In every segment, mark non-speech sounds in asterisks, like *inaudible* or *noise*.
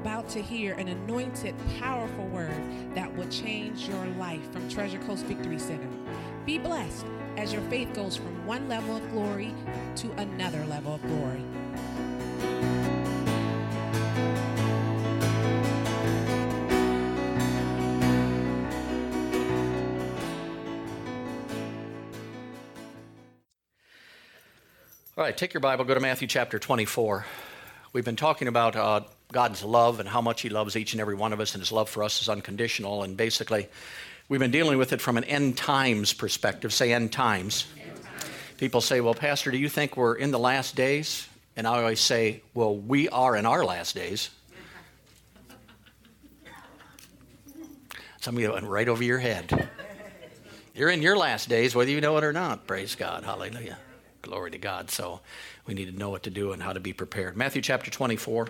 about to hear an anointed, powerful word that will change your life from Treasure Coast Victory Center. Be blessed as your faith goes from one level of glory to another level of glory. All right, take your Bible, go to Matthew chapter 24. We've been talking about uh, God's love and how much He loves each and every one of us, and His love for us is unconditional. And basically, we've been dealing with it from an end times perspective. Say end times. People say, Well, Pastor, do you think we're in the last days? And I always say, Well, we are in our last days. Some of you went right over your head. You're in your last days, whether you know it or not. Praise God. Hallelujah. Glory to God. So we need to know what to do and how to be prepared. Matthew chapter 24.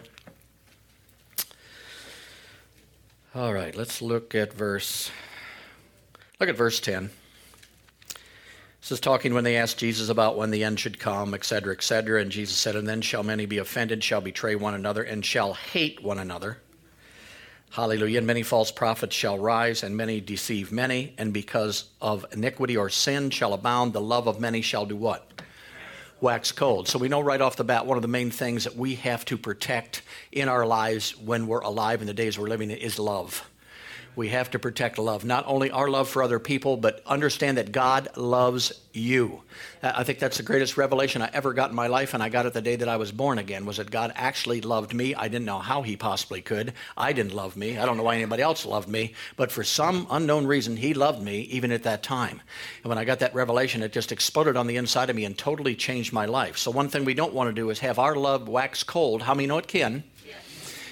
All right, let's look at verse look at verse 10. This is talking when they asked Jesus about when the end should come, etc., etc. And Jesus said, And then shall many be offended, shall betray one another, and shall hate one another. Hallelujah. And many false prophets shall rise, and many deceive many. And because of iniquity or sin shall abound, the love of many shall do what? Wax cold. So we know right off the bat one of the main things that we have to protect in our lives when we're alive in the days we're living in is love. We have to protect love, not only our love for other people, but understand that God loves you. Uh, I think that's the greatest revelation I ever got in my life, and I got it the day that I was born again, was that God actually loved me. I didn't know how he possibly could. I didn't love me. I don't know why anybody else loved me, but for some unknown reason, he loved me even at that time. And when I got that revelation, it just exploded on the inside of me and totally changed my life. So one thing we don't want to do is have our love wax cold. How many know it can?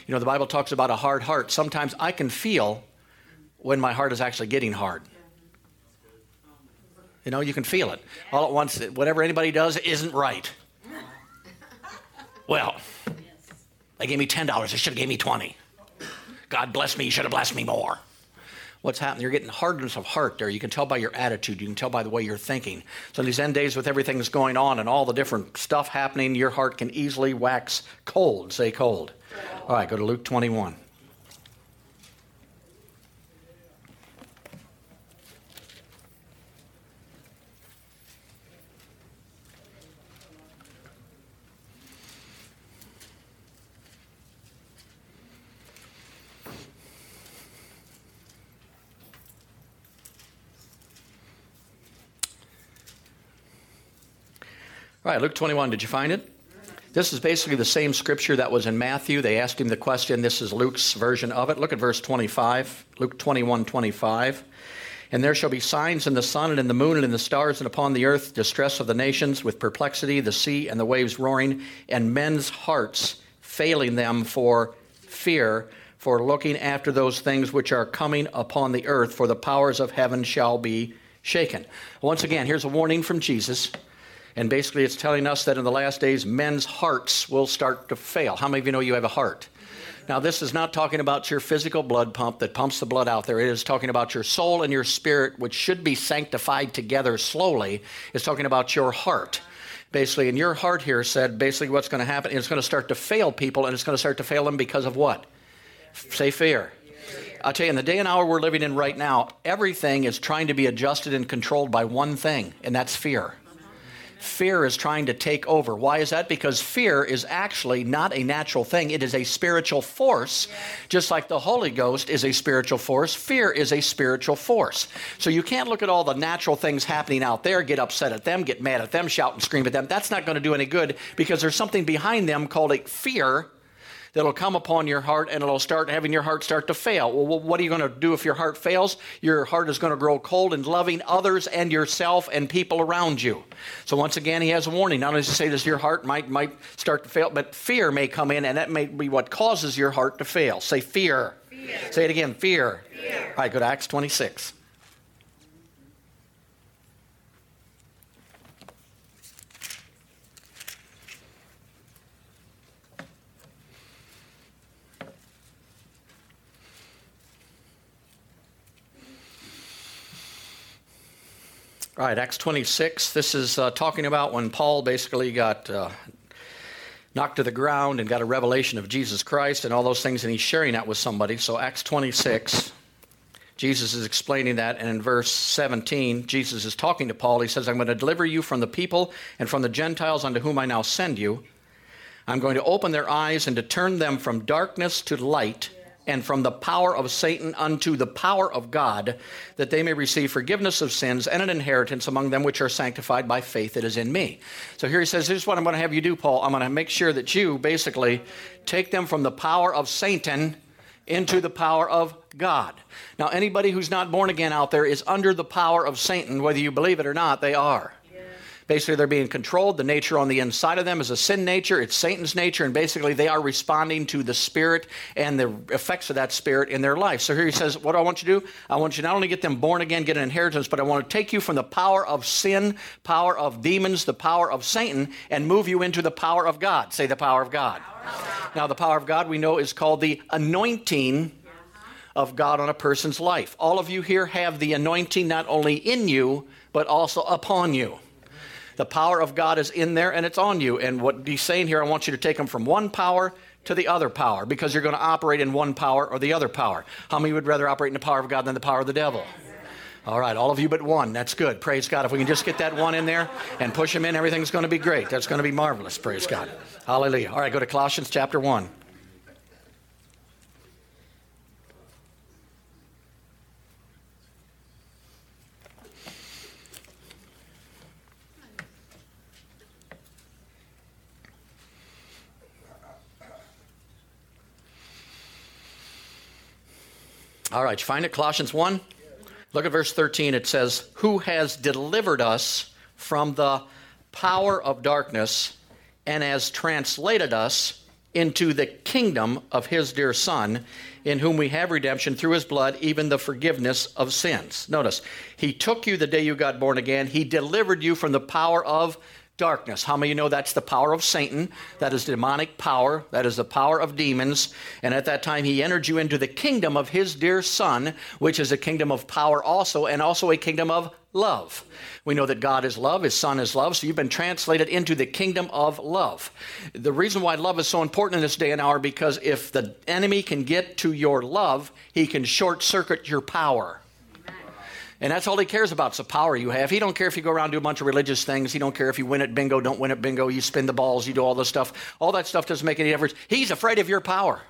You know, the Bible talks about a hard heart. Sometimes I can feel when my heart is actually getting hard. You know, you can feel it all at once. Whatever anybody does isn't right. Well, they gave me ten dollars. They should have gave me twenty. God bless me. You should have blessed me more. What's happening? You're getting hardness of heart there. You can tell by your attitude. You can tell by the way you're thinking. So these end days, with everything that's going on and all the different stuff happening, your heart can easily wax cold. Say cold. All right, go to Luke 21. All right, Luke 21, did you find it? This is basically the same scripture that was in Matthew. They asked him the question. This is Luke's version of it. Look at verse 25, Luke 21, 25. And there shall be signs in the sun and in the moon and in the stars and upon the earth, distress of the nations with perplexity, the sea and the waves roaring, and men's hearts failing them for fear, for looking after those things which are coming upon the earth, for the powers of heaven shall be shaken. Once again, here's a warning from Jesus. And basically, it's telling us that in the last days, men's hearts will start to fail. How many of you know you have a heart? Now, this is not talking about your physical blood pump that pumps the blood out there. It is talking about your soul and your spirit, which should be sanctified together slowly. It's talking about your heart. Basically, and your heart here said basically what's going to happen. It's going to start to fail people, and it's going to start to fail them because of what? Say fear. I'll tell you, in the day and hour we're living in right now, everything is trying to be adjusted and controlled by one thing, and that's fear fear is trying to take over. Why is that? Because fear is actually not a natural thing, it is a spiritual force. Just like the Holy Ghost is a spiritual force, fear is a spiritual force. So you can't look at all the natural things happening out there, get upset at them, get mad at them, shout and scream at them. That's not going to do any good because there's something behind them called a fear that'll come upon your heart and it'll start having your heart start to fail. Well, what are you going to do if your heart fails? Your heart is going to grow cold and loving others and yourself and people around you. So once again, he has a warning. Not only does he say this, your heart might might start to fail, but fear may come in, and that may be what causes your heart to fail. Say fear. fear. Say it again. Fear. fear. All right, go to Acts 26. All right, Acts 26. This is uh, talking about when Paul basically got uh, knocked to the ground and got a revelation of Jesus Christ and all those things, and he's sharing that with somebody. So, Acts 26, Jesus is explaining that, and in verse 17, Jesus is talking to Paul. He says, I'm going to deliver you from the people and from the Gentiles unto whom I now send you. I'm going to open their eyes and to turn them from darkness to light and from the power of Satan unto the power of God, that they may receive forgiveness of sins and an inheritance among them which are sanctified by faith that is in me. So here he says, Here's what I'm going to have you do, Paul. I'm going to make sure that you basically take them from the power of Satan into the power of God. Now, anybody who's not born again out there is under the power of Satan, whether you believe it or not, they are. Basically, they're being controlled. The nature on the inside of them is a sin nature, it's Satan's nature, and basically they are responding to the Spirit and the effects of that Spirit in their life. So here he says, What do I want you to do? I want you not only get them born again, get an inheritance, but I want to take you from the power of sin, power of demons, the power of Satan, and move you into the power of God. Say the power of God. Power of God. Now, the power of God we know is called the anointing of God on a person's life. All of you here have the anointing not only in you, but also upon you. The power of God is in there and it's on you. And what he's saying here, I want you to take them from one power to the other power because you're going to operate in one power or the other power. How many would rather operate in the power of God than the power of the devil? All right, all of you but one. That's good. Praise God. If we can just get that one in there and push him in, everything's going to be great. That's going to be marvelous. Praise God. Hallelujah. All right, go to Colossians chapter 1. All right, you find it? Colossians 1? Look at verse 13. It says, Who has delivered us from the power of darkness and has translated us into the kingdom of his dear Son, in whom we have redemption through his blood, even the forgiveness of sins. Notice, he took you the day you got born again, he delivered you from the power of darkness. How many you know that's the power of Satan? That is demonic power. That is the power of demons. And at that time, he entered you into the kingdom of his dear Son, which is a kingdom of power also, and also a kingdom of love. We know that God is love, his Son is love, so you've been translated into the kingdom of love. The reason why love is so important in this day and hour because if the enemy can get to your love, he can short circuit your power. And that's all he cares about is the power you have. He don't care if you go around and do a bunch of religious things. He don't care if you win at bingo, don't win at bingo, you spin the balls, you do all this stuff. All that stuff doesn't make any difference. He's afraid of your power.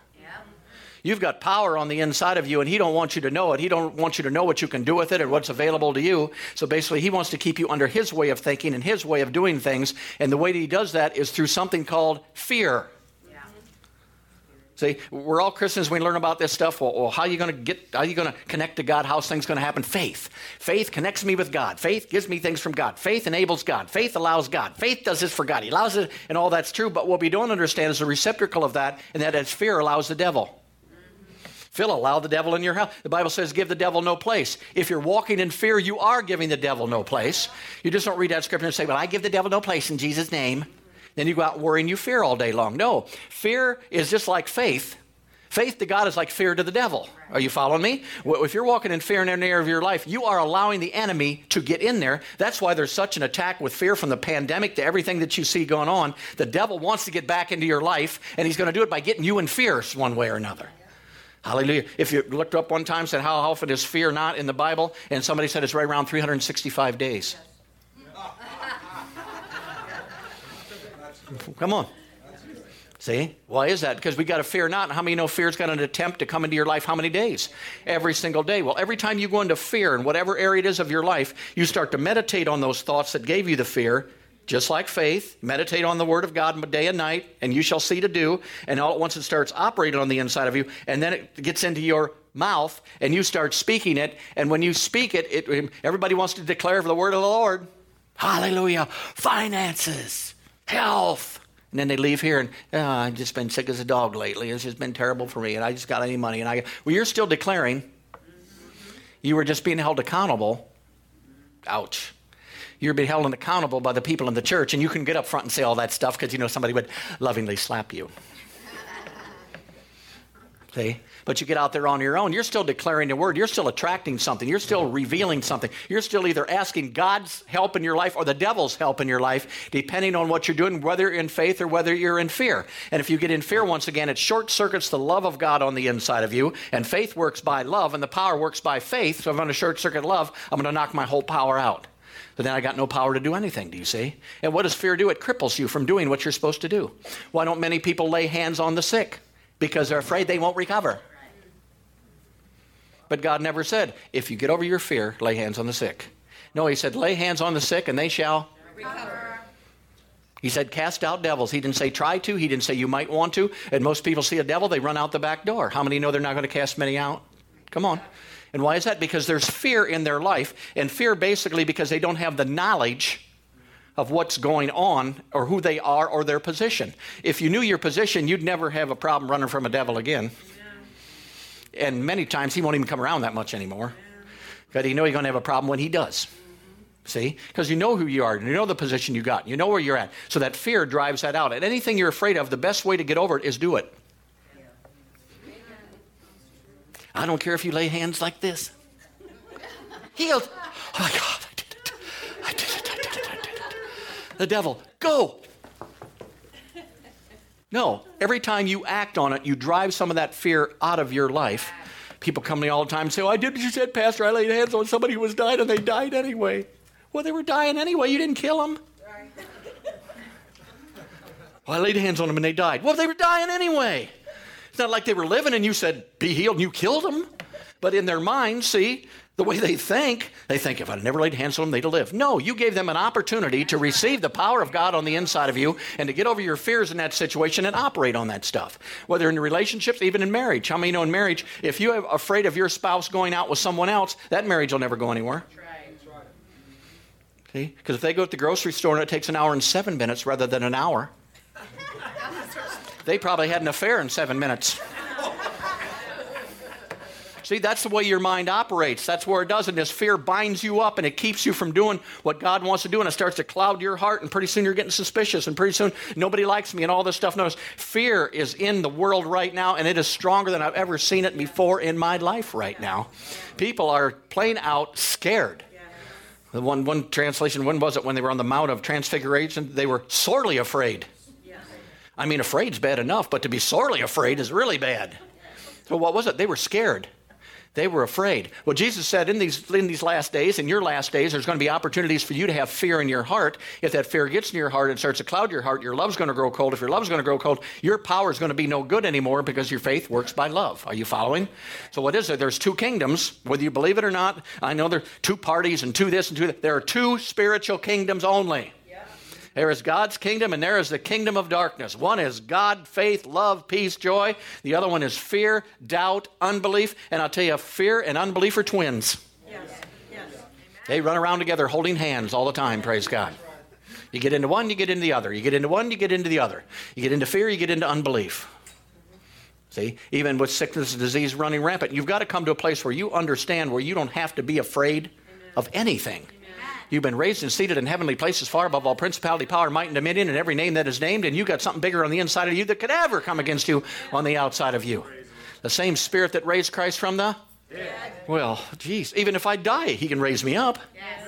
You've got power on the inside of you, and he don't want you to know it. He don't want you to know what you can do with it and what's available to you. So basically, he wants to keep you under his way of thinking and his way of doing things. And the way that he does that is through something called fear. See, we're all Christians. We learn about this stuff. Well, well how are you going to get? How are you going to connect to God? How's things going to happen? Faith. Faith connects me with God. Faith gives me things from God. Faith enables God. Faith allows God. Faith does this for God. He allows it, and all that's true. But what we don't understand is the receptacle of that, and that is fear allows the devil. Phil, allow the devil in your house. The Bible says, give the devil no place. If you're walking in fear, you are giving the devil no place. You just don't read that scripture and say, well, I give the devil no place in Jesus' name. Then you go out worrying you fear all day long. No, fear is just like faith. Faith to God is like fear to the devil. Are you following me? If you're walking in fear in any area of your life, you are allowing the enemy to get in there. That's why there's such an attack with fear from the pandemic to everything that you see going on. The devil wants to get back into your life, and he's going to do it by getting you in fear one way or another. Hallelujah. If you looked up one time, said, How often is fear not in the Bible? And somebody said it's right around 365 days. Come on. See? Why is that? Because we got to fear not. How many know fear's got an attempt to come into your life how many days? Every single day. Well, every time you go into fear in whatever area it is of your life, you start to meditate on those thoughts that gave you the fear, just like faith. Meditate on the Word of God day and night, and you shall see to do. And all at once it starts operating on the inside of you, and then it gets into your mouth, and you start speaking it. And when you speak it, it everybody wants to declare for the Word of the Lord. Hallelujah. Finances health. And then they leave here and oh, I've just been sick as a dog lately. It's just been terrible for me, and I just got any money. And I well, you're still declaring. You were just being held accountable. Ouch. You're being held accountable by the people in the church, and you can get up front and say all that stuff because you know somebody would lovingly slap you. See? But you get out there on your own, you're still declaring the word. You're still attracting something. You're still revealing something. You're still either asking God's help in your life or the devil's help in your life, depending on what you're doing, whether you're in faith or whether you're in fear. And if you get in fear, once again, it short circuits the love of God on the inside of you. And faith works by love, and the power works by faith. So if I'm going to short circuit love, I'm going to knock my whole power out. But then I got no power to do anything, do you see? And what does fear do? It cripples you from doing what you're supposed to do. Why don't many people lay hands on the sick? Because they're afraid they won't recover. But God never said, if you get over your fear, lay hands on the sick. No, He said, lay hands on the sick and they shall recover. He said, cast out devils. He didn't say try to. He didn't say you might want to. And most people see a devil, they run out the back door. How many know they're not going to cast many out? Come on. And why is that? Because there's fear in their life. And fear basically because they don't have the knowledge of what's going on or who they are or their position. If you knew your position, you'd never have a problem running from a devil again and many times he won't even come around that much anymore. Because you know you're going to have a problem when he does. See? Because you know who you are, and you know the position you got, you know where you're at. So that fear drives that out. And anything you're afraid of, the best way to get over it is do it. I don't care if you lay hands like this. Healed. Oh my God, I did it. I did it. I did it. I did it. The devil, go. No, every time you act on it, you drive some of that fear out of your life. People come to me all the time and say, Oh, I did what you said, Pastor. I laid hands on somebody who was dying and they died anyway. Well, they were dying anyway. You didn't kill them. well, I laid hands on them and they died. Well, they were dying anyway. It's not like they were living and you said, Be healed, and you killed them. But in their mind, see, the way they think, they think if I'd never laid hands on them, they'd live. No, you gave them an opportunity to receive the power of God on the inside of you and to get over your fears in that situation and operate on that stuff. Whether in relationships, even in marriage. How many know in marriage, if you're afraid of your spouse going out with someone else, that marriage will never go anywhere. See? Because if they go to the grocery store and it takes an hour and seven minutes rather than an hour, *laughs* they probably had an affair in seven minutes. See, that's the way your mind operates. That's where it does. And this fear binds you up and it keeps you from doing what God wants to do. And it starts to cloud your heart. And pretty soon you're getting suspicious. And pretty soon nobody likes me and all this stuff. Notice, fear is in the world right now. And it is stronger than I've ever seen it before in my life right now. People are plain out scared. The one, one translation, when was it? When they were on the Mount of Transfiguration, they were sorely afraid. I mean, afraid's bad enough, but to be sorely afraid is really bad. So, what was it? They were scared. They were afraid. Well, Jesus said in these, in these last days, in your last days, there's going to be opportunities for you to have fear in your heart. If that fear gets in your heart and starts to cloud your heart, your love's going to grow cold. If your love's going to grow cold, your power is going to be no good anymore because your faith works by love. Are you following? So, what is it? There's two kingdoms, whether you believe it or not. I know there are two parties and two this and two that. There are two spiritual kingdoms only. There is God's kingdom and there is the kingdom of darkness. One is God, faith, love, peace, joy. The other one is fear, doubt, unbelief. And I'll tell you, fear and unbelief are twins. Yes. Yes. They run around together holding hands all the time, praise God. You get into one, you get into the other. You get into one, you get into the other. You get into fear, you get into unbelief. See, even with sickness and disease running rampant, you've got to come to a place where you understand where you don't have to be afraid of anything. You've been raised and seated in heavenly places far above all principality, power, might, and dominion, and every name that is named, and you've got something bigger on the inside of you that could ever come against you on the outside of you. The same spirit that raised Christ from the dead. Well, geez, even if I die, he can raise me up. Yes.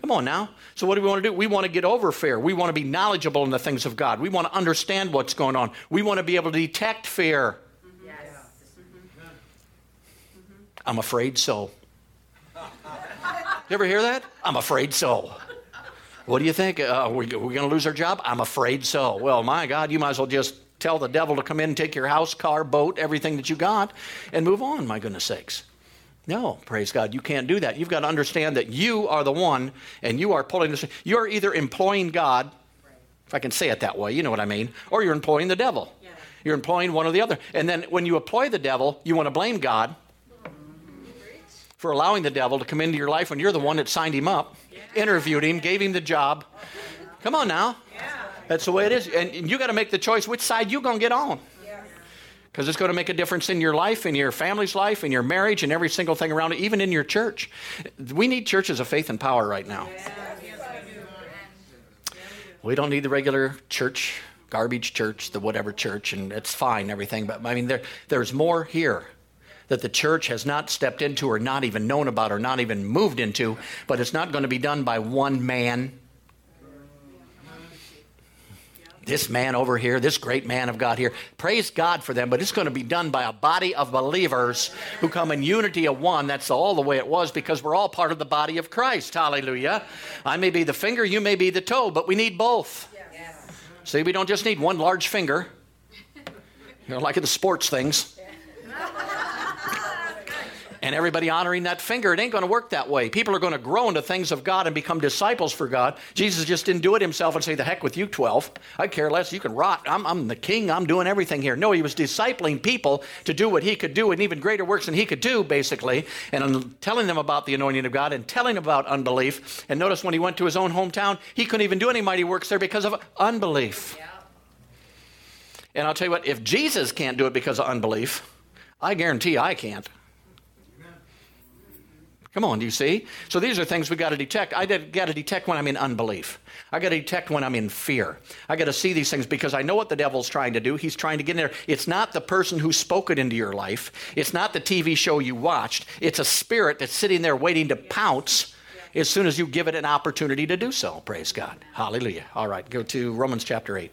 Come on now. So, what do we want to do? We want to get over fear. We want to be knowledgeable in the things of God. We want to understand what's going on. We want to be able to detect fear. Yes. Mm-hmm. I'm afraid so. You ever hear that? I'm afraid so. What do you think? Uh, are we, we going to lose our job? I'm afraid so. Well, my God, you might as well just tell the devil to come in and take your house, car, boat, everything that you got, and move on, my goodness sakes. No, praise God, you can't do that. You've got to understand that you are the one and you are pulling this. You're either employing God, if I can say it that way, you know what I mean, or you're employing the devil. Yeah. You're employing one or the other. And then when you employ the devil, you want to blame God for allowing the devil to come into your life when you're the one that signed him up, interviewed him, gave him the job. Come on now. That's the way it is. And you got to make the choice which side you're going to get on. Because it's going to make a difference in your life, in your family's life, in your marriage, and every single thing around it, even in your church. We need churches of faith and power right now. We don't need the regular church, garbage church, the whatever church, and it's fine, everything. But I mean, there, there's more here that the church has not stepped into or not even known about or not even moved into, but it's not going to be done by one man. This man over here, this great man of God here, praise God for them, but it's going to be done by a body of believers who come in unity of one. That's all the way it was because we're all part of the body of Christ. Hallelujah. I may be the finger, you may be the toe, but we need both. See, we don't just need one large finger, you know, like in the sports things and everybody honoring that finger. It ain't going to work that way. People are going to grow into things of God and become disciples for God. Jesus just didn't do it himself and say, The heck with you, 12. I care less. You can rot. I'm, I'm the king. I'm doing everything here. No, he was discipling people to do what he could do and even greater works than he could do, basically, and telling them about the anointing of God and telling them about unbelief. And notice when he went to his own hometown, he couldn't even do any mighty works there because of unbelief. Yeah. And I'll tell you what, if Jesus can't do it because of unbelief, I guarantee I can't. Come on, do you see? So these are things we got to detect. I got to detect when I'm in unbelief. I got to detect when I'm in fear. I got to see these things because I know what the devil's trying to do. He's trying to get in there. It's not the person who spoke it into your life. It's not the TV show you watched. It's a spirit that's sitting there waiting to pounce as soon as you give it an opportunity to do so. Praise God. Hallelujah. All right, go to Romans chapter 8.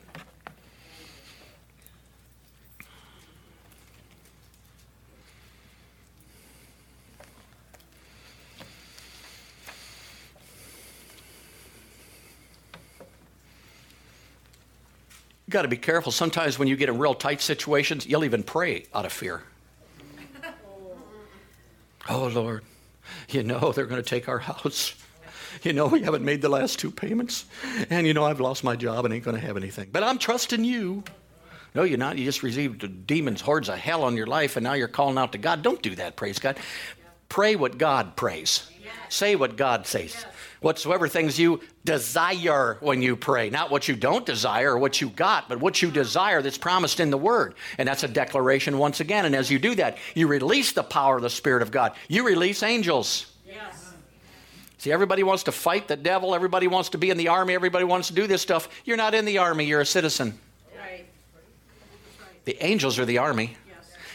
You got to be careful. Sometimes when you get in real tight situations, you'll even pray out of fear. *laughs* Oh, Lord, you know they're going to take our house. You know we haven't made the last two payments. And you know I've lost my job and ain't going to have anything. But I'm trusting you. No, you're not. You just received demons, hordes of hell on your life, and now you're calling out to God. Don't do that, praise God. Pray what God prays. Say what God says whatsoever things you desire when you pray. Not what you don't desire or what you got, but what you desire that's promised in the Word. And that's a declaration once again. And as you do that, you release the power of the Spirit of God. You release angels. Yes. See, everybody wants to fight the devil. Everybody wants to be in the army. Everybody wants to do this stuff. You're not in the army, you're a citizen. Right. The angels are the army.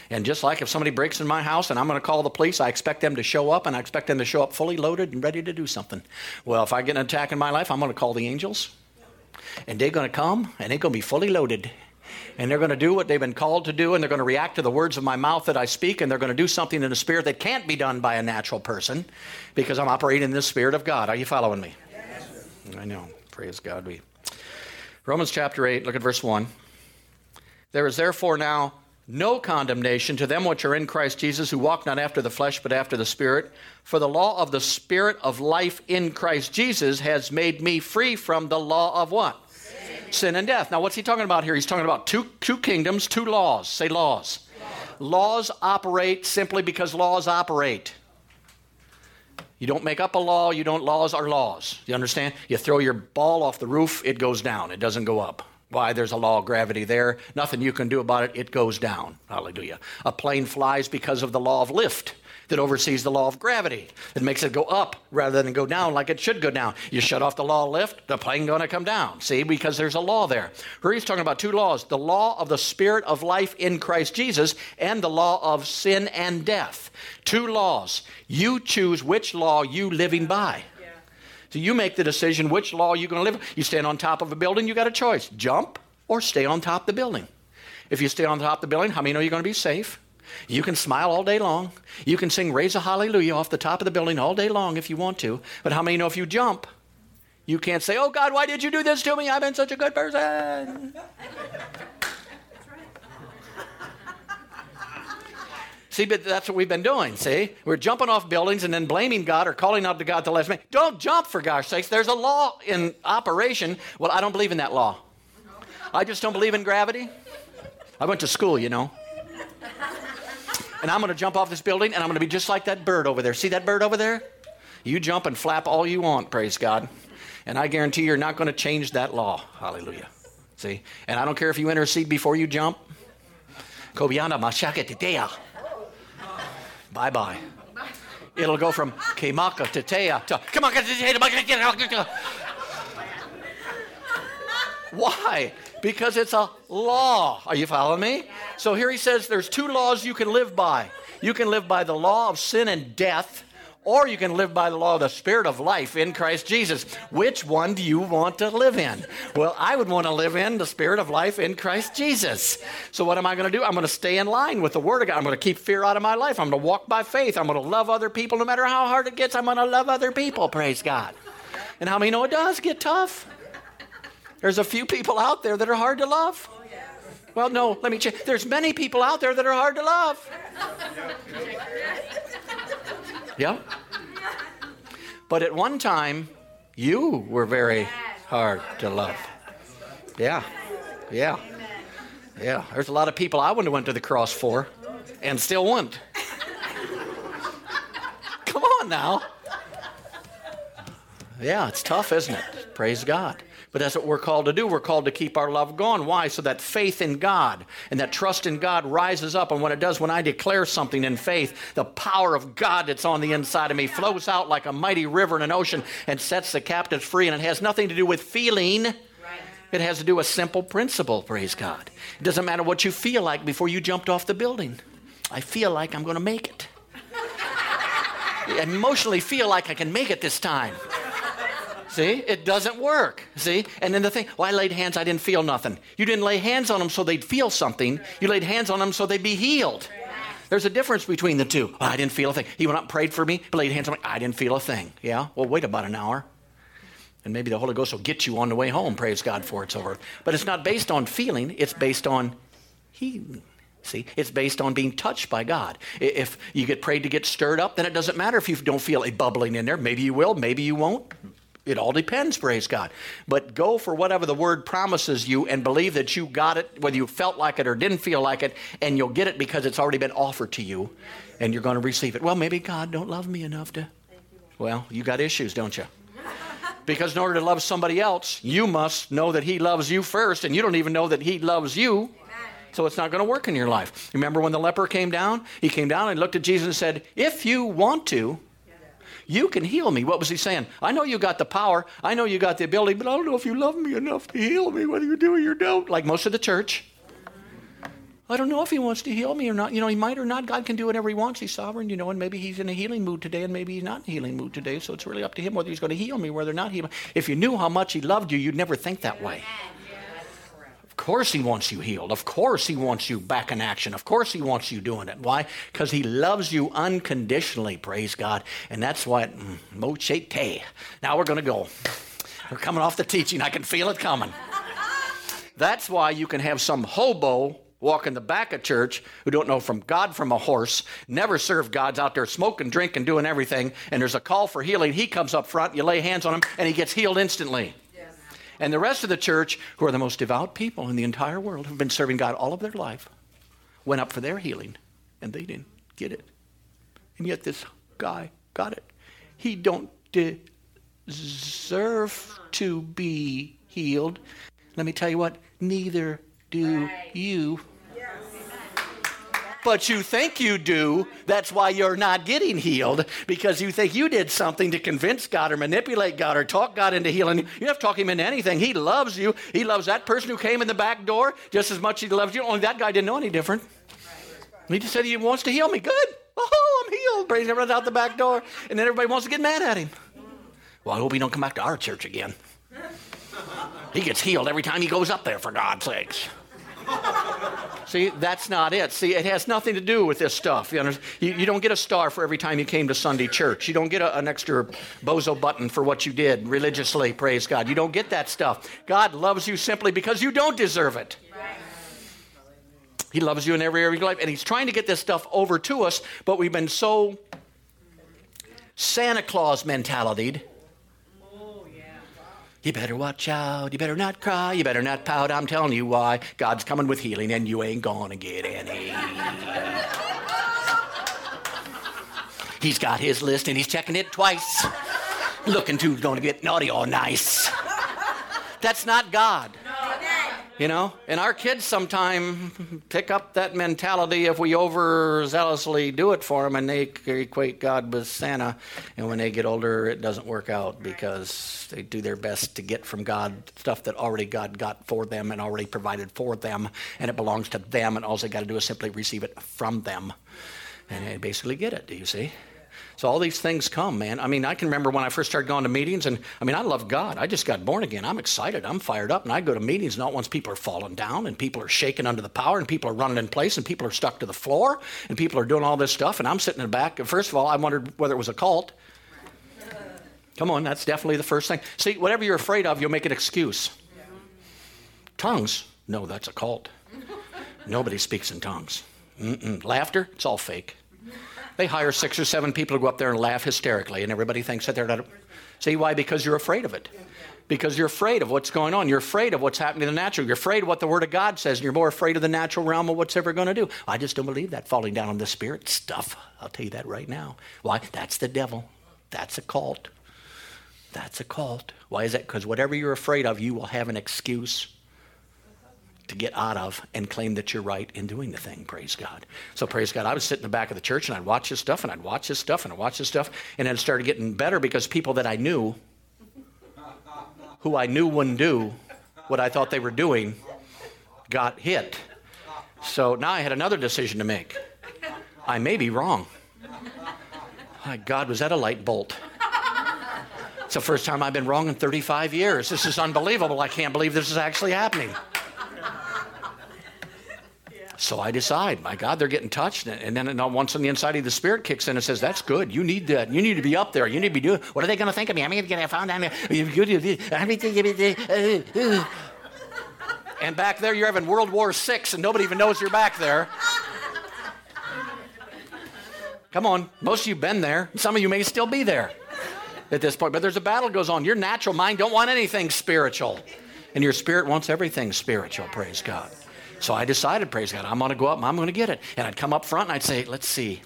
And just like if somebody breaks in my house and I'm going to call the police, I expect them to show up and I expect them to show up fully loaded and ready to do something. Well, if I get an attack in my life, I'm going to call the angels. And they're going to come and they're going to be fully loaded. And they're going to do what they've been called to do, and they're going to react to the words of my mouth that I speak, and they're going to do something in the spirit that can't be done by a natural person because I'm operating in the spirit of God. Are you following me? Yes. I know. Praise God. We Romans chapter 8, look at verse 1. There is therefore now no condemnation to them which are in Christ Jesus, who walk not after the flesh, but after the Spirit. For the law of the Spirit of life in Christ Jesus has made me free from the law of what? Sin, Sin and death. Now, what's he talking about here? He's talking about two, two kingdoms, two laws. Say laws. Laws operate simply because laws operate. You don't make up a law, you don't, laws are laws. You understand? You throw your ball off the roof, it goes down, it doesn't go up. Why? There's a law of gravity there. Nothing you can do about it. It goes down. Hallelujah. A plane flies because of the law of lift that oversees the law of gravity. It makes it go up rather than go down like it should go down. You shut off the law of lift, the plane going to come down. See, because there's a law there. Here he's talking about two laws: the law of the spirit of life in Christ Jesus and the law of sin and death. Two laws. You choose which law you living by. So you make the decision which law you're going to live. You stand on top of a building, you got a choice jump or stay on top of the building. If you stay on top of the building, how many know you're going to be safe? You can smile all day long. You can sing Raise a Hallelujah off the top of the building all day long if you want to. But how many know if you jump, you can't say, Oh God, why did you do this to me? I've been such a good person. *laughs* See, but that's what we've been doing, see? We're jumping off buildings and then blaming God or calling out to God the last minute. Don't jump, for gosh sakes. There's a law in operation. Well, I don't believe in that law. I just don't believe in gravity. I went to school, you know. And I'm going to jump off this building and I'm going to be just like that bird over there. See that bird over there? You jump and flap all you want, praise God. And I guarantee you're not going to change that law. Hallelujah. See? And I don't care if you intercede before you jump. Kobiana. Bye bye. It'll go from Kemaka to Teya to Kemaka Why? Because it's a law. Are you following me? So here he says there's two laws you can live by. You can live by the law of sin and death, or you can live by the law of the Spirit of life in Christ Jesus. Which one do you want to live in? Well, I would want to live in the Spirit of life in Christ Jesus. So, what am I going to do? I'm going to stay in line with the Word of God. I'm going to keep fear out of my life. I'm going to walk by faith. I'm going to love other people no matter how hard it gets. I'm going to love other people. Praise God. And how many know it does get tough? There's a few people out there that are hard to love. Well, no, let me check. There's many people out there that are hard to love. Yeah. But at one time, you were very hard to love. Yeah. Yeah. Yeah. There's a lot of people I wouldn't have went to the cross for and still wouldn't. Come on now. Yeah, it's tough, isn't it? Praise God. But that's what we're called to do. We're called to keep our love going. Why? So that faith in God and that trust in God rises up. And when it does, when I declare something in faith, the power of God that's on the inside of me flows out like a mighty river in an ocean and sets the captives free. And it has nothing to do with feeling. It has to do with simple principle, praise God. It doesn't matter what you feel like before you jumped off the building. I feel like I'm going to make it. I emotionally feel like I can make it this time. See, it doesn't work. See, and then the thing, well, I laid hands, I didn't feel nothing. You didn't lay hands on them so they'd feel something. You laid hands on them so they'd be healed. There's a difference between the two. I didn't feel a thing. He went up and prayed for me, laid hands on me. I didn't feel a thing. Yeah, well, wait about an hour. And maybe the Holy Ghost will get you on the way home. Praise God for it's over. But it's not based on feeling, it's based on healing. See, it's based on being touched by God. If you get prayed to get stirred up, then it doesn't matter if you don't feel a bubbling in there. Maybe you will, maybe you won't. It all depends, praise God. But go for whatever the word promises you and believe that you got it, whether you felt like it or didn't feel like it, and you'll get it because it's already been offered to you and you're going to receive it. Well, maybe God don't love me enough to. Well, you got issues, don't you? *laughs* Because in order to love somebody else, you must know that He loves you first, and you don't even know that He loves you. So it's not going to work in your life. Remember when the leper came down? He came down and looked at Jesus and said, If you want to, you can heal me. What was he saying? I know you got the power. I know you got the ability, but I don't know if you love me enough to heal me, whether you do or you don't. Like most of the church. I don't know if he wants to heal me or not. You know, he might or not. God can do whatever he wants. He's sovereign, you know, and maybe he's in a healing mood today and maybe he's not in a healing mood today. So it's really up to him whether he's going to heal me, whether or not he. If you knew how much he loved you, you'd never think that way. Of course, he wants you healed. Of course, he wants you back in action. Of course, he wants you doing it. Why? Because he loves you unconditionally, praise God. And that's what, mm, mochete. Now we're going to go. We're coming off the teaching. I can feel it coming. That's why you can have some hobo walk in the back of church who don't know from God from a horse, never serve God's out there smoking, drinking, doing everything, and there's a call for healing. He comes up front, you lay hands on him, and he gets healed instantly. And the rest of the church, who are the most devout people in the entire world, who've been serving God all of their life, went up for their healing, and they didn't get it. And yet this guy got it. He don't deserve to be healed. Let me tell you what, neither do you but you think you do. That's why you're not getting healed because you think you did something to convince God or manipulate God or talk God into healing. You don't have to talk him into anything. He loves you. He loves that person who came in the back door just as much as he loves you. Only that guy didn't know any different. He just said he wants to heal me. Good. Oh, I'm healed. Praise him runs out the back door. And then everybody wants to get mad at him. Well, I hope he don't come back to our church again. He gets healed every time he goes up there, for God's sakes. See, that's not it. See, it has nothing to do with this stuff. You, know, you, you don't get a star for every time you came to Sunday church. You don't get a, an extra bozo button for what you did religiously, praise God. You don't get that stuff. God loves you simply because you don't deserve it. He loves you in every area of your life, and He's trying to get this stuff over to us, but we've been so Santa Claus mentalityed you better watch out. You better not cry. You better not pout. I'm telling you why. God's coming with healing and you ain't gonna get any. he's got his list and he's checking it twice, looking to gonna get naughty or nice. That's not God. You know, and our kids sometimes pick up that mentality if we overzealously do it for them and they equate God with Santa. And when they get older, it doesn't work out because they do their best to get from God stuff that already God got for them and already provided for them, and it belongs to them, and all they got to do is simply receive it from them. And they basically get it, do you see? So all these things come, man. I mean, I can remember when I first started going to meetings, and I mean, I love God. I just got born again. I'm excited. I'm fired up, and I go to meetings not once people are falling down, and people are shaking under the power, and people are running in place, and people are stuck to the floor, and people are doing all this stuff, and I'm sitting in the back. And first of all, I wondered whether it was a cult. Come on, that's definitely the first thing. See, whatever you're afraid of, you'll make an excuse. Tongues? No, that's a cult. Nobody speaks in tongues. Mm-mm. Laughter? It's all fake. They hire six or seven people to go up there and laugh hysterically, and everybody thinks that they're not. See why? Because you're afraid of it. Because you're afraid of what's going on. You're afraid of what's happening in the natural. You're afraid of what the Word of God says, and you're more afraid of the natural realm of what's ever going to do. I just don't believe that falling down on the spirit stuff. I'll tell you that right now. Why? That's the devil. That's a cult. That's a cult. Why is that? Because whatever you're afraid of, you will have an excuse to get out of and claim that you're right in doing the thing. Praise God. So praise God. I was sitting in the back of the church and I'd watch this stuff and I'd watch this stuff and I'd watch this stuff and then it started getting better because people that I knew, who I knew wouldn't do what I thought they were doing, got hit. So now I had another decision to make. I may be wrong. My God, was that a light bolt? It's the first time I've been wrong in 35 years. This is unbelievable. I can't believe this is actually happening. So I decide, my God, they're getting touched. And then once on the inside of the Spirit kicks in and says, That's good. You need that. You need to be up there. You need to be doing. What are they going to think of me? I'm going to get found down there. And back there, you're having World War VI, and nobody even knows you're back there. Come on, most of you've been there. Some of you may still be there at this point. But there's a battle goes on. Your natural mind don't want anything spiritual, and your spirit wants everything spiritual. Praise God. So I decided, praise God, I'm going to go up and I'm going to get it. And I'd come up front and I'd say, let's see,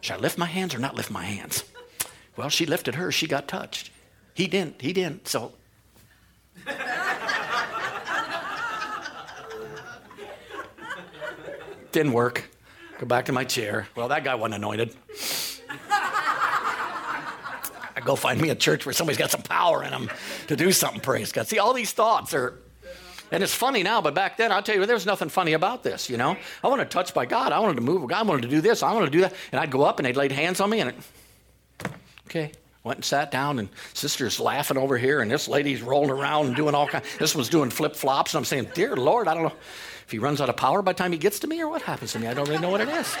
should I lift my hands or not lift my hands? Well, she lifted hers, she got touched. He didn't, he didn't. So. *laughs* didn't work. Go back to my chair. Well, that guy wasn't anointed. I *laughs* go find me a church where somebody's got some power in them to do something, praise God. See, all these thoughts are and it's funny now, but back then, I'll tell you, there was nothing funny about this, you know? I wanted to touch by God. I wanted to move. I wanted to do this. I wanted to do that. And I'd go up and they'd laid hands on me and it, okay. Went and sat down, and sister's laughing over here, and this lady's rolling around and doing all kinds. This one's doing flip flops, and I'm saying, "Dear Lord, I don't know if he runs out of power by the time he gets to me, or what happens to me. I don't really know what it is."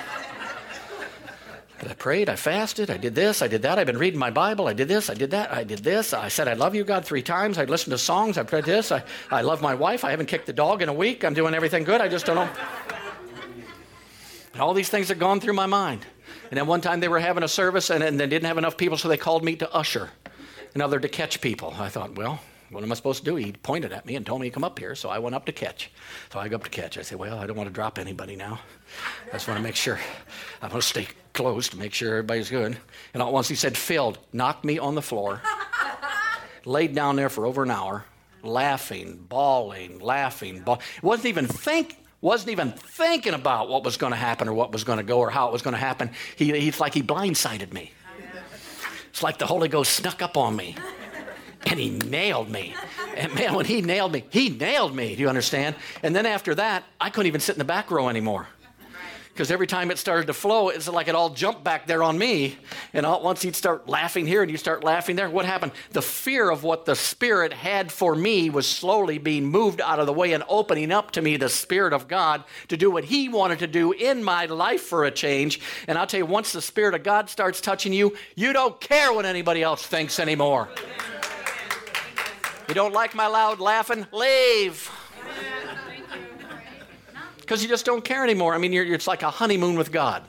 I prayed, I fasted, I did this, I did that. I've been reading my Bible, I did this, I did that, I did this. I said, I love you, God, three times. I listened to songs, I prayed this. I, I love my wife. I haven't kicked the dog in a week. I'm doing everything good. I just don't know. And all these things had gone through my mind. And then one time they were having a service and, and they didn't have enough people, so they called me to usher, another to catch people. I thought, well, what am I supposed to do? He pointed at me and told me to come up here, so I went up to catch. So I go up to catch. I said, Well, I don't want to drop anybody now. I just want to make sure. I want to stay close to make sure everybody's good. And all once he said, Filled, knocked me on the floor, *laughs* laid down there for over an hour, laughing, bawling, laughing. Bawl- wasn't even think. Wasn't even thinking about what was going to happen or what was going to go or how it was going to happen. He, he's like he blindsided me. It's like the Holy Ghost snuck up on me and he nailed me. And man, when he nailed me, he nailed me. Do you understand? And then after that, I couldn't even sit in the back row anymore. Because every time it started to flow, it's like it all jumped back there on me. And all, once he'd start laughing here and you start laughing there, what happened? The fear of what the Spirit had for me was slowly being moved out of the way and opening up to me the Spirit of God to do what He wanted to do in my life for a change. And I'll tell you, once the Spirit of God starts touching you, you don't care what anybody else thinks anymore. You don't like my loud laughing? Leave. Because you just don't care anymore. I mean, you're, it's like a honeymoon with God.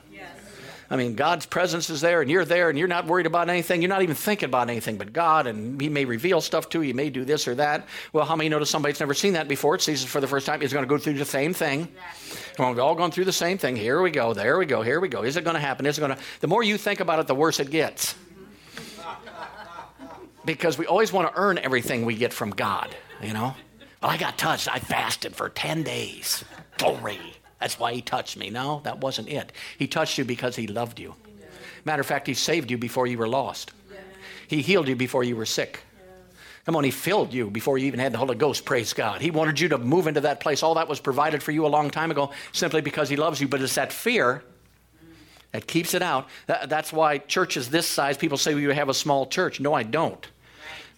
I mean, God's presence is there, and you're there, and you're not worried about anything. You're not even thinking about anything but God, and He may reveal stuff to you. He may do this or that. Well, how many notice somebody's never seen that before? It sees it for the first time. He's going to go through the same thing. We've all gone through the same thing. Here we go. There we go. Here we go. Is it going to happen? Is it going to? The more you think about it, the worse it gets because we always want to earn everything we get from God, you know? Well, I got touched. I fasted for 10 days. Glory. That's why he touched me. No, that wasn't it. He touched you because he loved you. Matter of fact, he saved you before you were lost. He healed you before you were sick. Come on, he filled you before you even had the Holy Ghost. Praise God. He wanted you to move into that place. All that was provided for you a long time ago simply because he loves you. But it's that fear That keeps it out. That, that's why churches this size, people say well, you have a small church. No, I don't.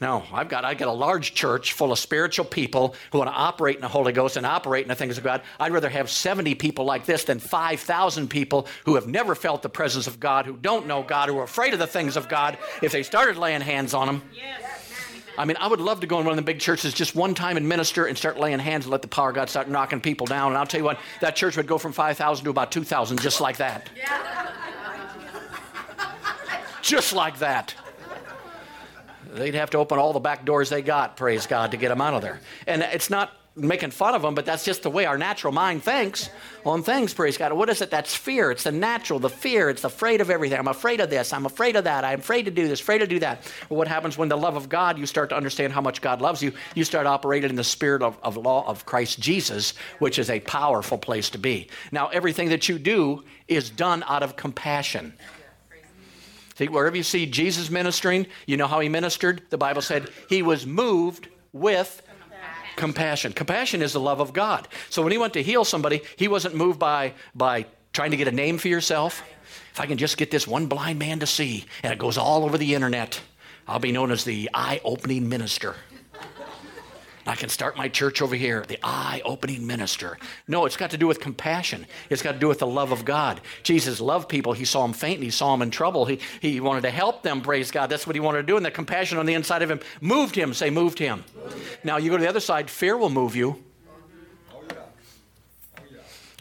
No, I've got I got a large church full of spiritual people who want to operate in the Holy Ghost and operate in the things of God. I'd rather have 70 people like this than 5,000 people who have never felt the presence of God, who don't know God, who are afraid of the things of God. If they started laying hands on them, I mean, I would love to go in one of the big churches just one time and minister and start laying hands and let the power of God start knocking people down. And I'll tell you what, that church would go from 5,000 to about 2,000 just like that. just like that. They'd have to open all the back doors they got, praise God, to get them out of there. And it's not making fun of them, but that's just the way our natural mind thinks on things, praise God. What is it? That's fear. It's the natural, the fear. It's afraid of everything. I'm afraid of this. I'm afraid of that. I'm afraid to do this, afraid to do that. Well, what happens when the love of God, you start to understand how much God loves you, you start operating in the spirit of, of law of Christ Jesus, which is a powerful place to be. Now, everything that you do is done out of compassion. Wherever you see Jesus ministering, you know how he ministered? The Bible said he was moved with compassion. Compassion is the love of God. So when he went to heal somebody, he wasn't moved by, by trying to get a name for yourself. If I can just get this one blind man to see, and it goes all over the internet, I'll be known as the eye opening minister. I can start my church over here, the eye opening minister. No, it's got to do with compassion. It's got to do with the love of God. Jesus loved people. He saw them faint he saw them in trouble. He, he wanted to help them, praise God. That's what he wanted to do. And the compassion on the inside of him moved him. Say, moved him. Now, you go to the other side, fear will move you.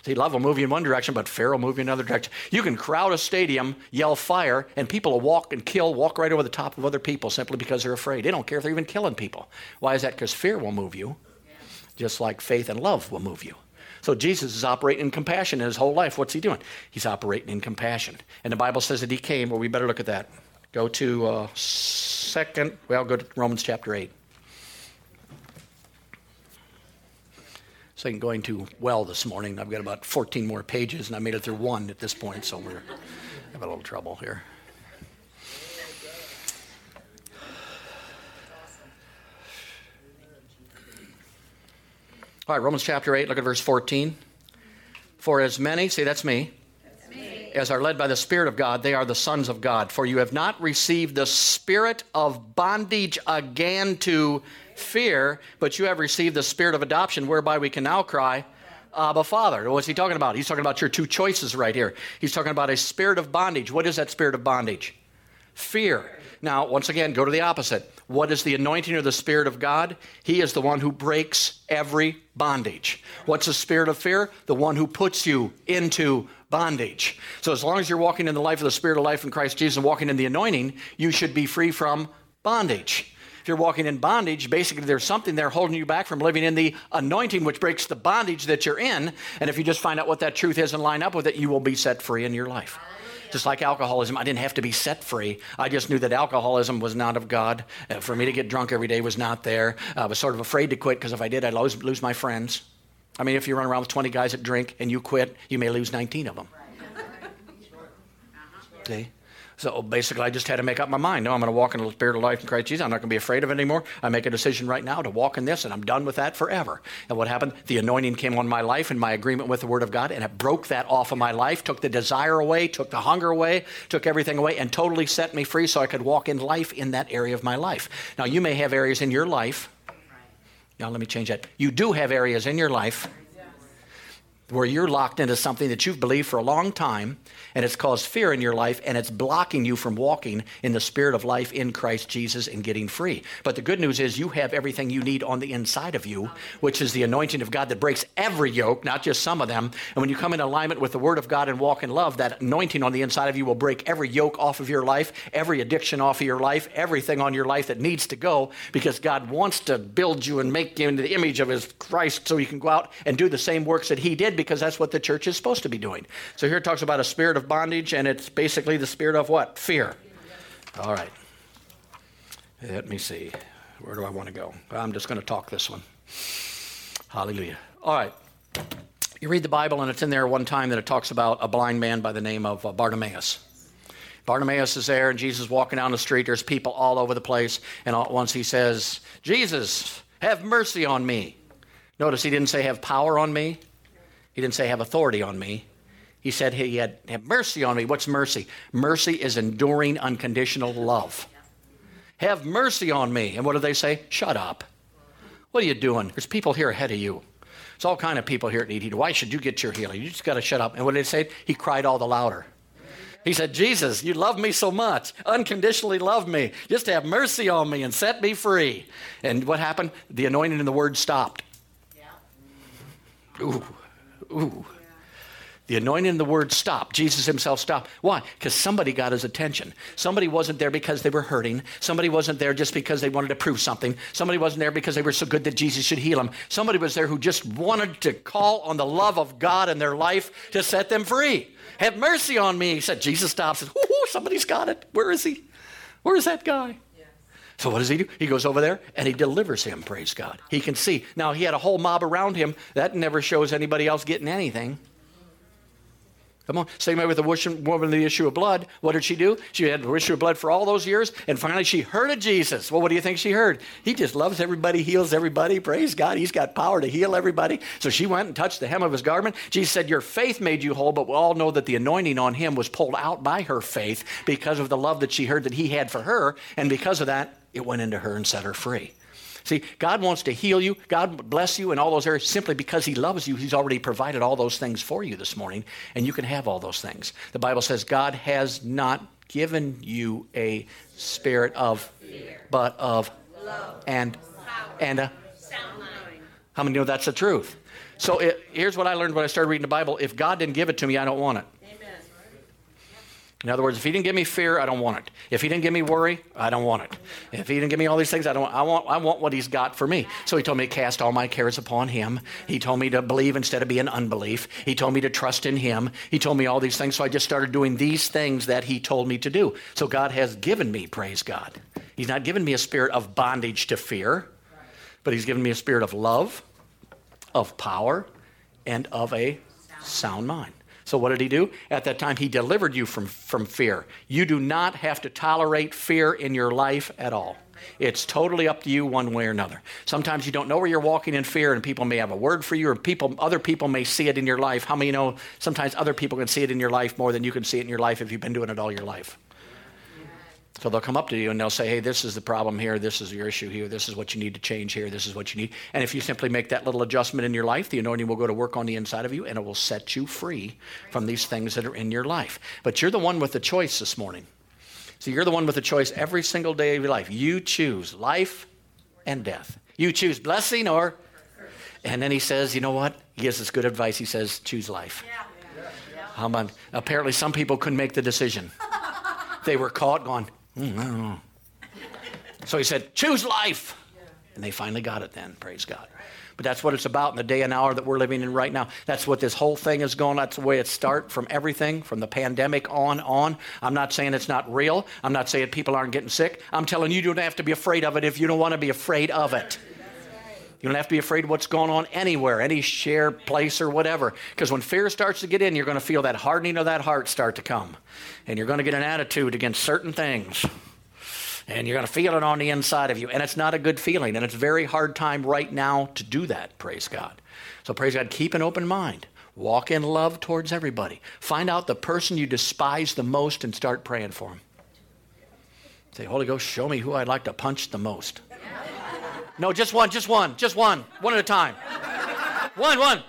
See, love will move you in one direction, but fear will move you in another direction. You can crowd a stadium, yell fire, and people will walk and kill, walk right over the top of other people simply because they're afraid. They don't care if they're even killing people. Why is that? Because fear will move you, just like faith and love will move you. So Jesus is operating in compassion in his whole life. What's he doing? He's operating in compassion. And the Bible says that he came, well, we better look at that. Go to uh, second, well, go to Romans chapter 8. I'm going too well this morning. I've got about 14 more pages, and I made it through one at this point, so we're having a little trouble here. All right, Romans chapter 8, look at verse 14. For as many, see, that's me, as are led by the Spirit of God, they are the sons of God. For you have not received the spirit of bondage again to fear, but you have received the spirit of adoption, whereby we can now cry, Abba, Father. What's he talking about? He's talking about your two choices right here. He's talking about a spirit of bondage. What is that spirit of bondage? Fear. Now, once again, go to the opposite. What is the anointing or the Spirit of God? He is the one who breaks every bondage. What's the spirit of fear? The one who puts you into bondage. So, as long as you're walking in the life of the Spirit of life in Christ Jesus and walking in the anointing, you should be free from bondage. If you're walking in bondage, basically there's something there holding you back from living in the anointing, which breaks the bondage that you're in. And if you just find out what that truth is and line up with it, you will be set free in your life. Just like alcoholism, I didn't have to be set free. I just knew that alcoholism was not of God. Uh, for me to get drunk every day was not there. I was sort of afraid to quit because if I did, I'd lose, lose my friends. I mean, if you run around with 20 guys that drink and you quit, you may lose 19 of them. See? So basically, I just had to make up my mind. No, I'm going to walk in the spirit of life in Christ Jesus. I'm not going to be afraid of it anymore. I make a decision right now to walk in this, and I'm done with that forever. And what happened? The anointing came on my life and my agreement with the Word of God, and it broke that off of my life, took the desire away, took the hunger away, took everything away, and totally set me free so I could walk in life in that area of my life. Now, you may have areas in your life. Now, let me change that. You do have areas in your life where you're locked into something that you've believed for a long time and it's caused fear in your life and it's blocking you from walking in the spirit of life in Christ Jesus and getting free. But the good news is you have everything you need on the inside of you, which is the anointing of God that breaks every yoke, not just some of them. And when you come in alignment with the Word of God and walk in love, that anointing on the inside of you will break every yoke off of your life, every addiction off of your life, everything on your life that needs to go because God wants to build you and make you into the image of His Christ so you can go out and do the same works that He did because that's what the church is supposed to be doing. So here it talks about a spirit of bondage, and it's basically the spirit of what? Fear. All right. Let me see. Where do I want to go? I'm just going to talk this one. Hallelujah. All right. You read the Bible, and it's in there one time that it talks about a blind man by the name of uh, Bartimaeus. Bartimaeus is there, and Jesus walking down the street. There's people all over the place, and all at once he says, Jesus, have mercy on me. Notice he didn't say, have power on me. He didn't say, have authority on me. He said he had have mercy on me. What's mercy? Mercy is enduring unconditional love. Have mercy on me. And what do they say? Shut up. What are you doing? There's people here ahead of you. There's all kind of people here at need healing. Why should you get your healing? You just got to shut up. And what did he say? He cried all the louder. He said, Jesus, you love me so much, unconditionally love me. Just have mercy on me and set me free. And what happened? The anointing and the word stopped. Yeah. Ooh, ooh. The anointing in the word stopped. Jesus himself stopped. Why? Because somebody got his attention. Somebody wasn't there because they were hurting. Somebody wasn't there just because they wanted to prove something. Somebody wasn't there because they were so good that Jesus should heal them. Somebody was there who just wanted to call on the love of God in their life to set them free. Have mercy on me. He said, Jesus stops Ooh, somebody's got it. Where is he? Where is that guy? So what does he do? He goes over there and he delivers him, praise God. He can see. Now he had a whole mob around him. That never shows anybody else getting anything. Come on. Same way with the woman with the issue of blood. What did she do? She had the issue of blood for all those years, and finally she heard of Jesus. Well, what do you think she heard? He just loves everybody, heals everybody. Praise God. He's got power to heal everybody. So she went and touched the hem of his garment. Jesus said, Your faith made you whole, but we all know that the anointing on him was pulled out by her faith because of the love that she heard that he had for her, and because of that, it went into her and set her free. See, God wants to heal you, God bless you in all those areas simply because He loves you. He's already provided all those things for you this morning, and you can have all those things. The Bible says God has not given you a spirit of fear, but of love and and a sound mind. how many know that's the truth? So it, here's what I learned when I started reading the Bible: If God didn't give it to me, I don't want it. In other words, if he didn't give me fear, I don't want it. If he didn't give me worry, I don't want it. If he didn't give me all these things, I don't want, I want I want what he's got for me. So he told me to cast all my cares upon him. He told me to believe instead of being unbelief. He told me to trust in him. He told me all these things. So I just started doing these things that he told me to do. So God has given me, praise God. He's not given me a spirit of bondage to fear, but he's given me a spirit of love, of power, and of a sound mind. So, what did he do? At that time, he delivered you from, from fear. You do not have to tolerate fear in your life at all. It's totally up to you one way or another. Sometimes you don't know where you're walking in fear, and people may have a word for you, or people, other people may see it in your life. How many know sometimes other people can see it in your life more than you can see it in your life if you've been doing it all your life? So they'll come up to you and they'll say, hey, this is the problem here. This is your issue here. This is what you need to change here. This is what you need. And if you simply make that little adjustment in your life, the anointing will go to work on the inside of you and it will set you free from these things that are in your life. But you're the one with the choice this morning. So you're the one with the choice every single day of your life. You choose life and death. You choose blessing or. And then he says, you know what? He gives us good advice. He says, choose life. Yeah. Yeah. Apparently, some people couldn't make the decision. They were caught going, Mm, so he said, choose life. And they finally got it then, praise God. But that's what it's about in the day and hour that we're living in right now. That's what this whole thing is going. That's the way it starts from everything, from the pandemic on on. I'm not saying it's not real. I'm not saying people aren't getting sick. I'm telling you, you don't have to be afraid of it if you don't want to be afraid of it. You don't have to be afraid of what's going on anywhere, any share place or whatever. Because when fear starts to get in, you're going to feel that hardening of that heart start to come. And you're going to get an attitude against certain things. And you're going to feel it on the inside of you. And it's not a good feeling. And it's a very hard time right now to do that, praise God. So praise God, keep an open mind. Walk in love towards everybody. Find out the person you despise the most and start praying for them. Say, Holy Ghost, show me who I'd like to punch the most. No, just one, just one, just one, one at a time. One, one.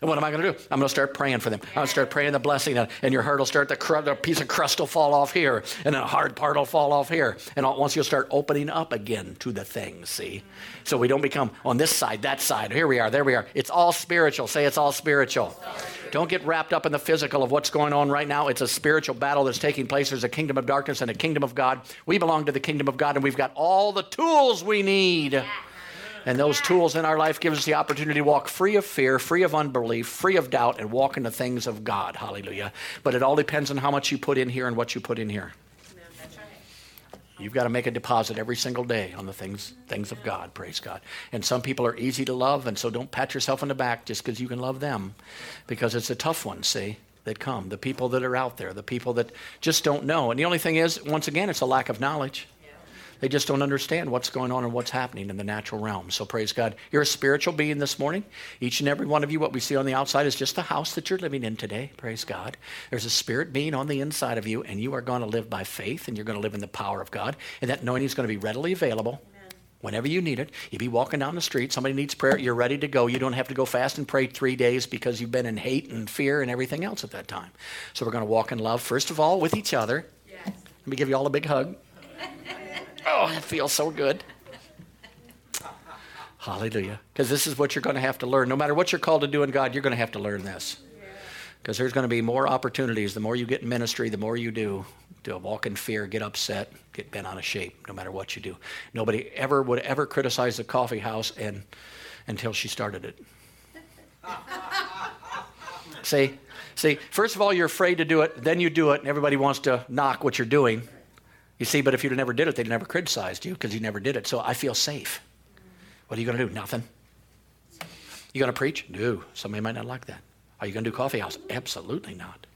And what am I going to do? I'm going to start praying for them. I'm going to start praying the blessing, and your heart will start, the, cr- the piece of crust will fall off here, and a hard part will fall off here. And once you'll start opening up again to the things, see? So we don't become on this side, that side. Here we are, there we are. It's all spiritual. Say it's all spiritual. Don't get wrapped up in the physical of what's going on right now. It's a spiritual battle that's taking place. There's a kingdom of darkness and a kingdom of God. We belong to the kingdom of God, and we've got all the tools we need. Yeah. And those tools in our life give us the opportunity to walk free of fear, free of unbelief, free of doubt, and walk in the things of God. Hallelujah. But it all depends on how much you put in here and what you put in here. You've got to make a deposit every single day on the things things of God, praise God. And some people are easy to love, and so don't pat yourself on the back just because you can love them, because it's a tough one, see, that come. The people that are out there, the people that just don't know. And the only thing is, once again, it's a lack of knowledge. They just don't understand what's going on and what's happening in the natural realm. So praise God. You're a spiritual being this morning. Each and every one of you, what we see on the outside is just the house that you're living in today. Praise God. There's a spirit being on the inside of you, and you are going to live by faith, and you're going to live in the power of God. And that anointing is going to be readily available. Whenever you need it, You'd be walking down the street, somebody needs prayer, you're ready to go. You don't have to go fast and pray three days because you've been in hate and fear and everything else at that time. So we're going to walk in love, first of all, with each other. Yes. Let me give you all a big hug. *laughs* oh, it feels so good. Hallelujah. Because this is what you're going to have to learn. No matter what you're called to do in God, you're going to have to learn this. Because there's going to be more opportunities. The more you get in ministry, the more you do to walk in fear, get upset, get bent out of shape, no matter what you do. Nobody ever would ever criticize the coffee house and until she started it. *laughs* see, see, first of all, you're afraid to do it, then you do it, and everybody wants to knock what you're doing. You see, but if you never did it, they'd never criticized you because you never did it. So I feel safe. What are you going to do? Nothing. You going to preach? No. Somebody might not like that. Are you going to do coffee house? Absolutely not.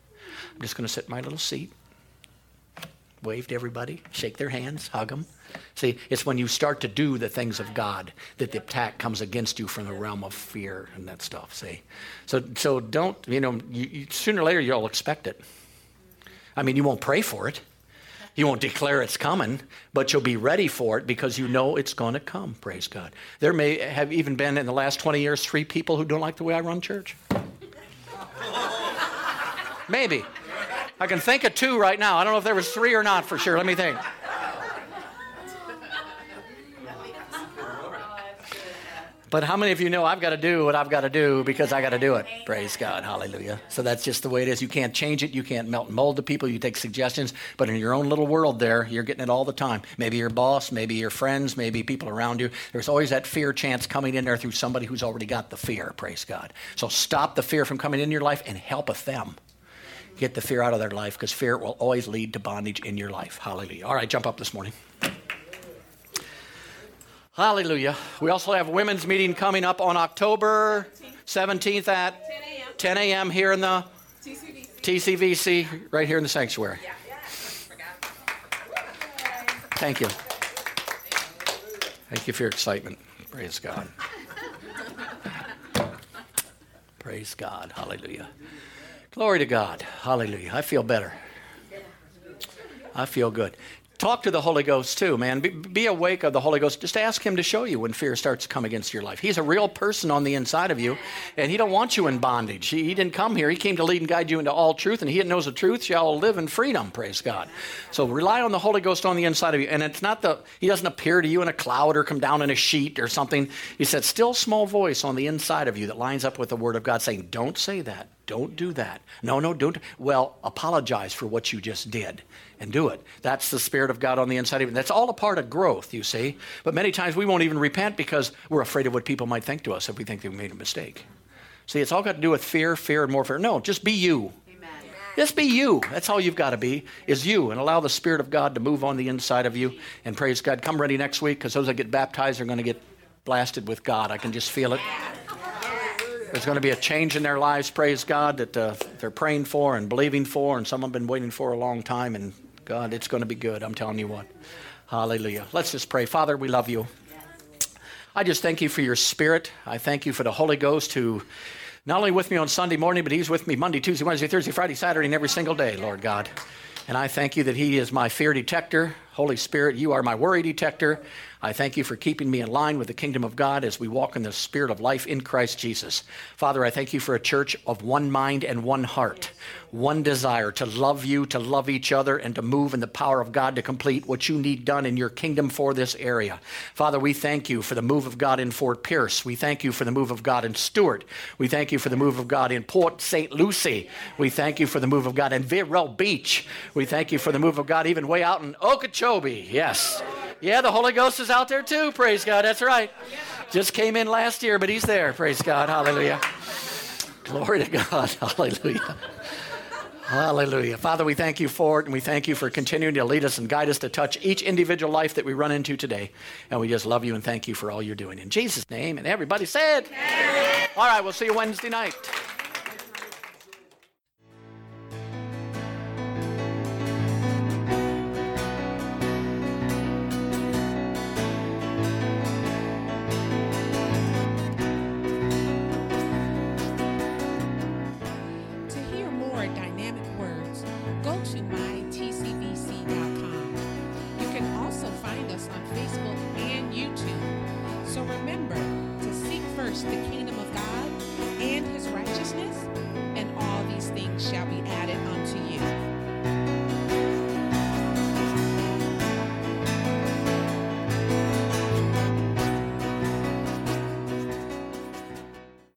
I'm just going to sit in my little seat, wave to everybody, shake their hands, hug them. See, it's when you start to do the things of God that the attack comes against you from the realm of fear and that stuff. See, so so don't you know? You, you, sooner or later you'll expect it. I mean, you won't pray for it. You won't declare it's coming, but you'll be ready for it because you know it's going to come. Praise God. There may have even been in the last 20 years three people who don't like the way I run church. Maybe. I can think of two right now. I don't know if there was three or not for sure. Let me think. But how many of you know I've got to do what I've got to do because I got to do it? Praise God. Hallelujah. So that's just the way it is. You can't change it. You can't melt and mold the people. You take suggestions, but in your own little world there, you're getting it all the time. Maybe your boss, maybe your friends, maybe people around you. There's always that fear chance coming in there through somebody who's already got the fear. Praise God. So stop the fear from coming in your life and helpeth them. Get the fear out of their life because fear will always lead to bondage in your life. Hallelujah. All right, jump up this morning. Hallelujah. We also have a women's meeting coming up on October 17th at 10 a.m. here in the TCVC. TCVC, right here in the sanctuary. Thank you. Thank you for your excitement. Praise God. Praise God. Hallelujah. Glory to God. Hallelujah. I feel better. I feel good. Talk to the Holy Ghost too, man. Be, be, awake of the Holy Ghost. Just ask Him to show you when fear starts to come against your life. He's a real person on the inside of you, and He don't want you in bondage. He, he didn't come here. He came to lead and guide you into all truth, and He that knows the truth shall live in freedom. Praise God. So rely on the Holy Ghost on the inside of you, and it's not the He doesn't appear to you in a cloud or come down in a sheet or something. He said, still small voice on the inside of you that lines up with the Word of God, saying, "Don't say that. Don't do that. No, no, don't. Well, apologize for what you just did and do it. That's the Spirit of God on the inside of you. That's all a part of growth, you see. But many times we won't even repent because we're afraid of what people might think to us if we think they've made a mistake. See, it's all got to do with fear, fear, and more fear. No, just be you. Amen. Just be you. That's all you've got to be, is you. And allow the Spirit of God to move on the inside of you. And praise God. Come ready next week because those that get baptized are going to get blasted with God. I can just feel it. There's going to be a change in their lives, praise God, that uh, they're praying for and believing for, and some have been waiting for a long time. And God, it's going to be good. I'm telling you what. Hallelujah. Let's just pray. Father, we love you. I just thank you for your spirit. I thank you for the Holy Ghost who not only with me on Sunday morning, but he's with me Monday, Tuesday, Wednesday, Thursday, Friday, Saturday, and every single day, Lord God. And I thank you that he is my fear detector. Holy Spirit, you are my worry detector. I thank you for keeping me in line with the kingdom of God as we walk in the spirit of life in Christ Jesus. Father, I thank you for a church of one mind and one heart, one desire to love you, to love each other, and to move in the power of God to complete what you need done in your kingdom for this area. Father, we thank you for the move of God in Fort Pierce. We thank you for the move of God in Stuart. We thank you for the move of God in Port St. Lucie. We thank you for the move of God in Vero Beach. We thank you for the move of God even way out in Okeechobee. Yes. Yeah, the Holy Ghost is out there too. Praise God. That's right. Just came in last year, but he's there. Praise God. Hallelujah. Glory to God. *laughs* Hallelujah. Hallelujah. Father, we thank you for it, and we thank you for continuing to lead us and guide us to touch each individual life that we run into today. And we just love you and thank you for all you're doing. In Jesus' name, and everybody said. All right, we'll see you Wednesday night.